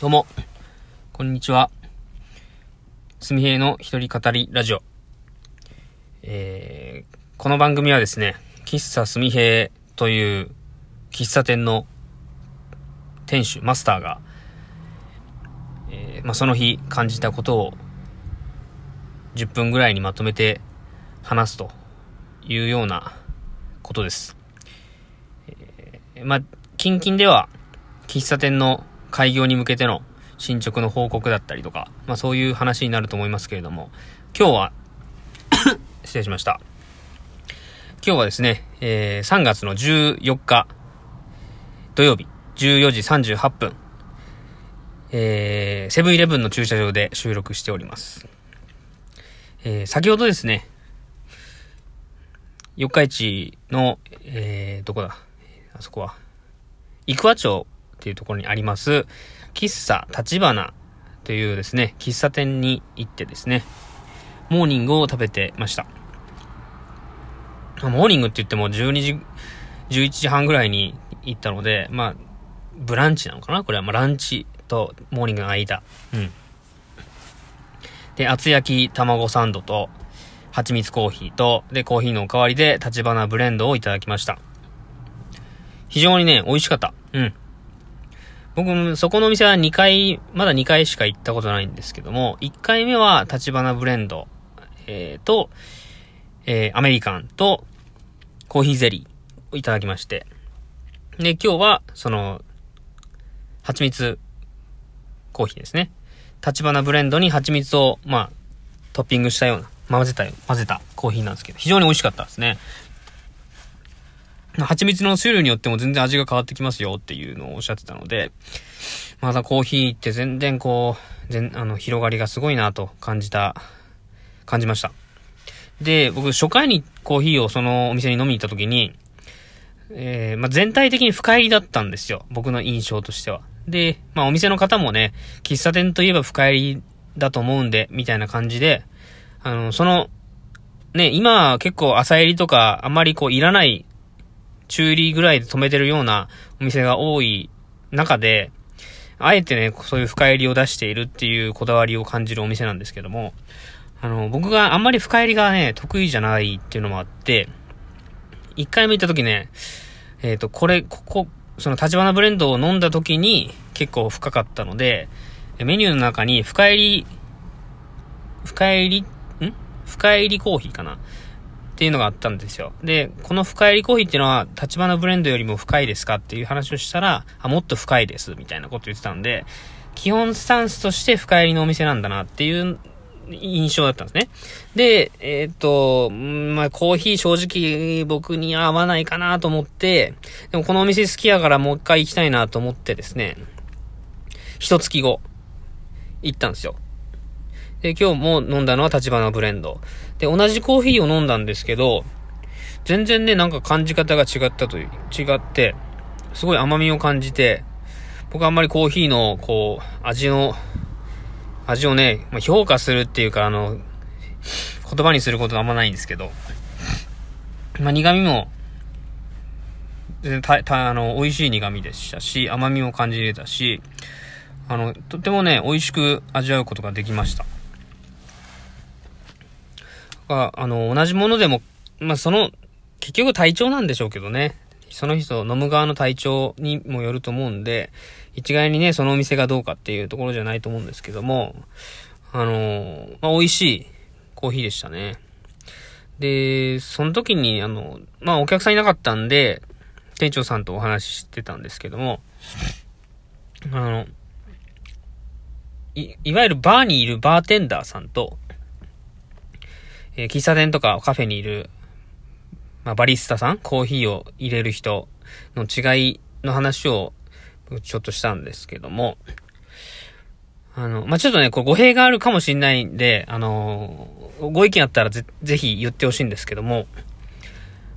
どうも、こんにちは。すみへいの一人語りラジオ。えー、この番組はですね、喫茶すみへいという喫茶店の店主、マスターが、えー、まあ、その日感じたことを10分ぐらいにまとめて話すというようなことです。えー、まあ、近々では喫茶店の開業に向けての進捗の報告だったりとか、まあそういう話になると思いますけれども、今日は 失礼しました。今日はですね、えー、3月の14日、土曜日、14時38分、えー、セブンイレブンの駐車場で収録しております。えー、先ほどですね、四日市の、えー、どこだ？あそこは、生桑町っていうところにあります、喫茶立花というですね、喫茶店に行ってですね、モーニングを食べてました。モーニングって言っても12時、11時半ぐらいに行ったので、まあ、ブランチなのかな？これはまあランチとモーニングの間。うん。で、厚焼き卵サンドと、蜂蜜コーヒーと、で、コーヒーのおかわりで、立花ブレンドをいただきました。非常にね、美味しかった。うん。僕、そこのお店は2回、まだ2回しか行ったことないんですけども、1回目は立花ブレンド、えー、と、えー、アメリカンと、コーヒーゼリーをいただきまして。で、今日は、その、蜂蜜コーヒーですね。立花ブレンドに蜂蜜を、まあ、トッピングしたような、混ぜた、混ぜたコーヒーなんですけど、非常に美味しかったですね。蜂蜜の種類によっても全然味が変わってきますよっていうのをおっしゃってたので、またコーヒーって全然こう、全、あの、広がりがすごいなと感じた、感じました。で、僕、初回にコーヒーをそのお店に飲みに行った時に、えー、まあ、全体的に深入りだったんですよ。僕の印象としては。で、まあ、お店の方もね、喫茶店といえば深入りだと思うんで、みたいな感じで、あの、その、ね、今結構朝入りとかあんまりこういらない中入りぐらいで止めてるようなお店が多い中で、あえてね、そういう深入りを出しているっていうこだわりを感じるお店なんですけども、あの、僕があんまり深入りがね、得意じゃないっていうのもあって、一回目行った時ね、えっ、ー、と、これ、ここ、その立花ブレンドを飲んだ時に結構深かったので、メニューの中に深入り、深入り、ん？深入りコーヒーかな？っていうのがあったんですよ。で、この深入りコーヒーっていうのは、立花ブレンドよりも深いですかっていう話をしたら、あ、もっと深いです、みたいなこと言ってたんで、基本スタンスとして深入りのお店なんだなっていう印象だったんですね。で、えっ、と、まあ、コーヒー正直僕に合わないかなと思って、でもこのお店好きやからもう一回行きたいなと思ってですね、一月後、行ったんですよ。で、今日も飲んだのは立花ブレンド。で、同じコーヒーを飲んだんですけど、全然ね、なんか感じ方が違ったという、違って、すごい甘みを感じて、僕あんまりコーヒーの、こう、味の、味をね、まあ、評価するっていうか、あの、言葉にすることがあんまないんですけど、まあ、苦味も、た、た、あの、美味しい苦味でしたし、甘みも感じれたし、あの、とってもね、美味しく味わうことができました。ああの、同じものでも、まあ、その、結局体調なんでしょうけどね。その人、飲む側の体調にもよると思うんで、一概にね、そのお店がどうかっていうところじゃないと思うんですけども、あの、まあ、美味しいコーヒーでしたね。で、その時に、あの、まあ、お客さんいなかったんで、店長さんとお話ししてたんですけども、あの、い、いわゆるバーにいるバーテンダーさんと、えー、喫茶店とかカフェにいる、まあ、バリスタさんコーヒーを入れる人の違いの話をちょっとしたんですけども、あの、まあ、ちょっとね、こう語弊があるかもしんないんで、あのー、ご意見あったらぜ、ぜひ言ってほしいんですけども、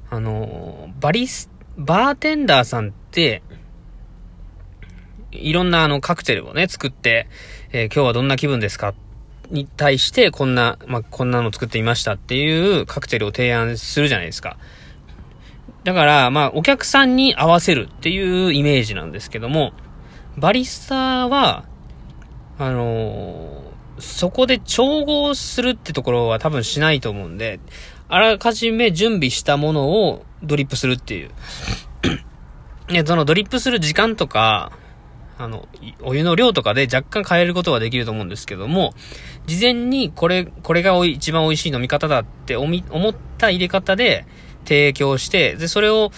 あのー、バリス、バーテンダーさんって、いろんなあのカクテルをね、作って、えー、今日はどんな気分ですかに対して、こんな、まあ、こんなの作ってみましたっていうカクテルを提案するじゃないですか。だから、まあ、お客さんに合わせるっていうイメージなんですけども、バリスタは、あのー、そこで調合するってところは多分しないと思うんで、あらかじめ準備したものをドリップするっていう。ね、そのドリップする時間とか、あの、お湯の量とかで若干変えることはできると思うんですけども、事前にこれ、これが一番美味しい飲み方だって思った入れ方で提供して、で、それを、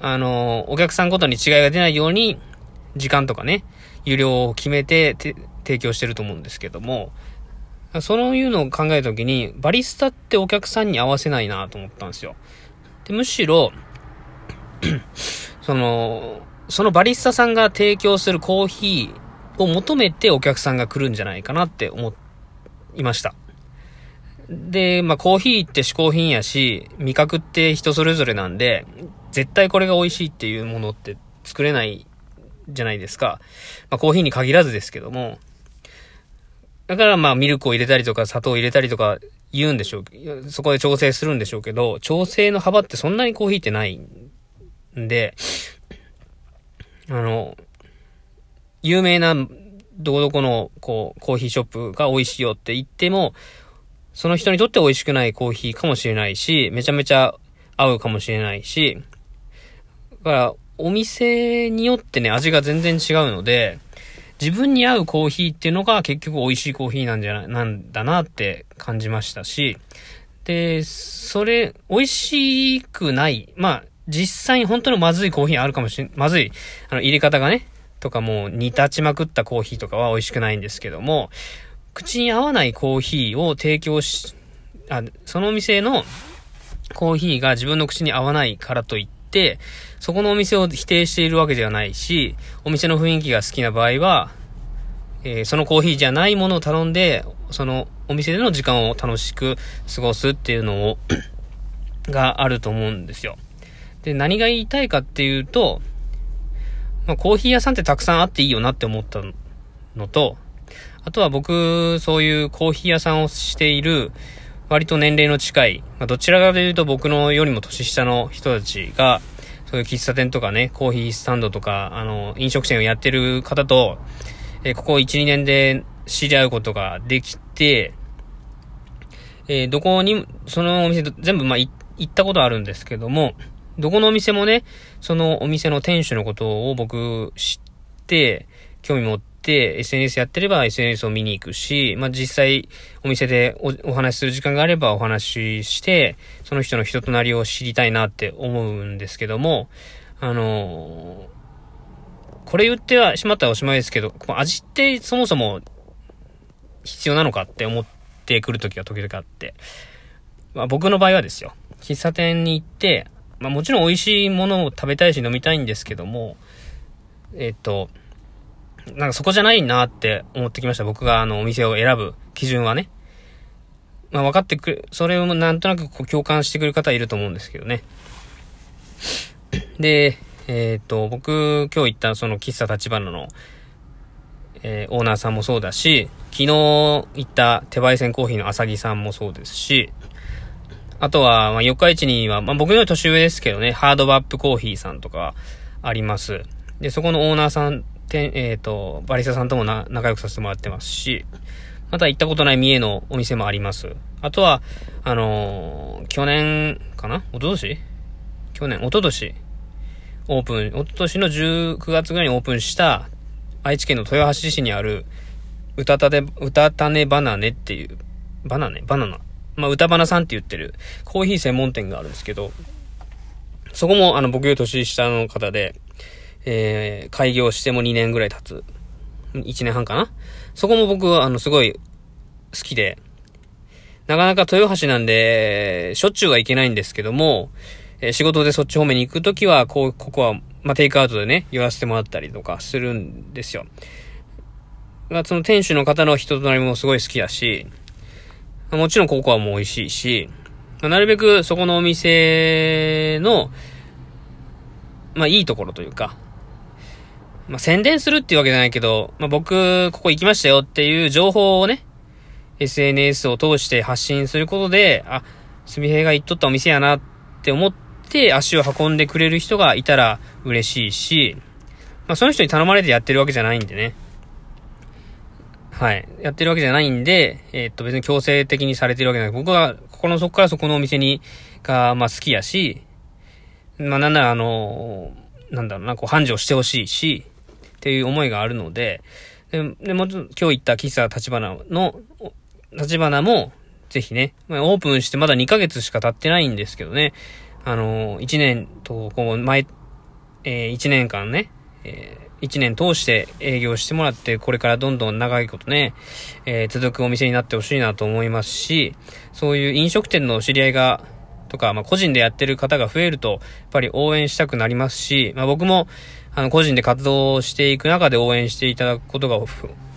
あの、お客さんごとに違いが出ないように、時間とかね、有料を決めて提供してると思うんですけども、そういうのを考えたときに、バリスタってお客さんに合わせないなと思ったんですよ。で、むしろ、その、そのバリスタさんが提供するコーヒーを求めてお客さんが来るんじゃないかなって思いました。で、まあ、コーヒーって嗜好品やし、味覚って人それぞれなんで、絶対これが美味しいっていうものって作れないじゃないですか。まあ、コーヒーに限らずですけども。だからまあ、ミルクを入れたりとか、砂糖を入れたりとか言うんでしょう。そこで調整するんでしょうけど、調整の幅ってそんなにコーヒーってないんで、あの、有名などこどこの、こう、コーヒーショップが美味しいよって言っても、その人にとって美味しくないコーヒーかもしれないし、めちゃめちゃ合うかもしれないし、だから、お店によってね、味が全然違うので、自分に合うコーヒーっていうのが結局美味しいコーヒーなんじゃな、なんだなって感じましたし、で、それ、美味しくない。まあ、実際に本当にまずいコーヒーあるかもしれ、まずい、あの、入れ方がね、とかもう煮立ちまくったコーヒーとかは美味しくないんですけども、口に合わないコーヒーを提供し、あ、そのお店のコーヒーが自分の口に合わないからといって、そこのお店を否定しているわけではないし、お店の雰囲気が好きな場合は、えー、そのコーヒーじゃないものを頼んで、そのお店での時間を楽しく過ごすっていうのをがあると思うんですよ。で、何が言いたいかっていうと、まあ、コーヒー屋さんってたくさんあっていいよなって思ったのと、あとは僕、そういうコーヒー屋さんをしている、割と年齢の近い、まあ、どちらかというと僕のよりも年下の人たちが、そういう喫茶店とかね、コーヒースタンドとか、あの、飲食店をやってる方と、えー、ここ1、2年で知り合うことができて、えー、どこに、そのお店全部、まあ、行ったことあるんですけども、どこのお店もね、そのお店の店主のことを僕知って、興味持って、SNS やってれば SNS を見に行くし、まあ、実際お店でお話しする時間があればお話しして、その人の人となりを知りたいなって思うんですけども、あのー、これ言ってはしまったらおしまいですけど、味ってそもそも必要なのかって思ってくるときは時々あって、まあ、僕の場合はですよ、喫茶店に行って、まあもちろん美味しいものを食べたいし飲みたいんですけども、えっ、と、なんかそこじゃないなって思ってきました。僕があのお店を選ぶ基準はね。まあ分かってくる、それをなんとなくこう共感してくれる方いると思うんですけどね。で、えっ、と、僕今日行ったその喫茶立花の、えー、オーナーさんもそうだし、昨日行った手焙煎コーヒーの浅木さんもそうですし、あとは、まあ、四日市には、まあ、僕より年上ですけどね、ハードバップコーヒーさんとかあります。で、そこのオーナーさん、てえっ、ー、と、バリスタさんともな仲良くさせてもらってますし、また行ったことない三重のお店もあります。あとは、あのー、去年かな？一昨年去年、一昨年オープン、一昨年の19月ぐらいにオープンした、愛知県の豊橋市にある、うたたで、うたたねバナネっていう、バナネバナナまあ、歌花さんって言ってるコーヒー専門店があるんですけど、そこもあの僕より年下の方で、えー、開業しても2年ぐらい経つ。1年半かなそこも僕はあのすごい好きで、なかなか豊橋なんで、しょっちゅうは行けないんですけども、えー、仕事でそっち方面に行くときは、こう、ここは、まあ、テイクアウトでね、言わせてもらったりとかするんですよ。その店主の方の人となりもすごい好きだし、もちろんココアも美味しいし、なるべくそこのお店の、まあいいところというか、まあ宣伝するっていうわけじゃないけど、まあ僕、ここ行きましたよっていう情報をね、SNS を通して発信することで、あ、すみへいが行っとったお店やなって思って足を運んでくれる人がいたら嬉しいし、まあその人に頼まれてやってるわけじゃないんでね。はい。やってるわけじゃないんで、えー、っと別に強制的にされてるわけじゃない。僕は、ここのそこからそこのお店に、が、まあ好きやし、まあなんならあの、なんだろうな、こう繁盛してほしいし、っていう思いがあるので、で、でも今日言った喫茶立花の、立花も、ぜひね、まあ、オープンしてまだ2ヶ月しか経ってないんですけどね、あの、1年と、こう、前、えー、1年間ね、えー一年通して営業してもらって、これからどんどん長いことね、えー、続くお店になってほしいなと思いますし、そういう飲食店の知り合いが、とか、まあ、個人でやってる方が増えると、やっぱり応援したくなりますし、まあ、僕も、あの、個人で活動していく中で応援していただくことが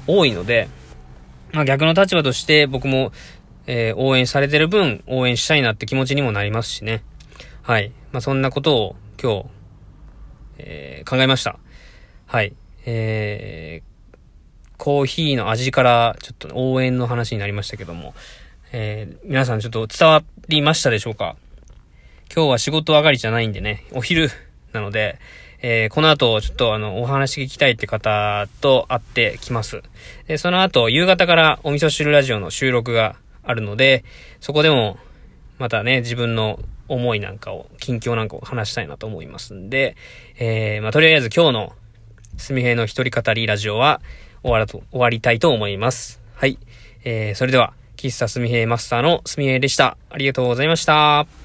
多いので、まあ、逆の立場として僕も、えー、応援されてる分、応援したいなって気持ちにもなりますしね。はい。まあ、そんなことを今日、えー、考えました。はい。えー、コーヒーの味からちょっと応援の話になりましたけども、えー、皆さんちょっと伝わりましたでしょうか？今日は仕事上がりじゃないんでね、お昼なので、えー、この後、ちょっとあの、お話聞きたいって方と会ってきます。で、その後、夕方からお味噌汁ラジオの収録があるので、そこでも、またね、自分の思いなんかを、近況なんかを話したいなと思いますんで、えー、まあ、とりあえず今日のすみへいの一人語りラジオは終わらと、終わりたいと思います。はい。えー、それでは、喫茶すみへいマスターのすみへいでした。ありがとうございました。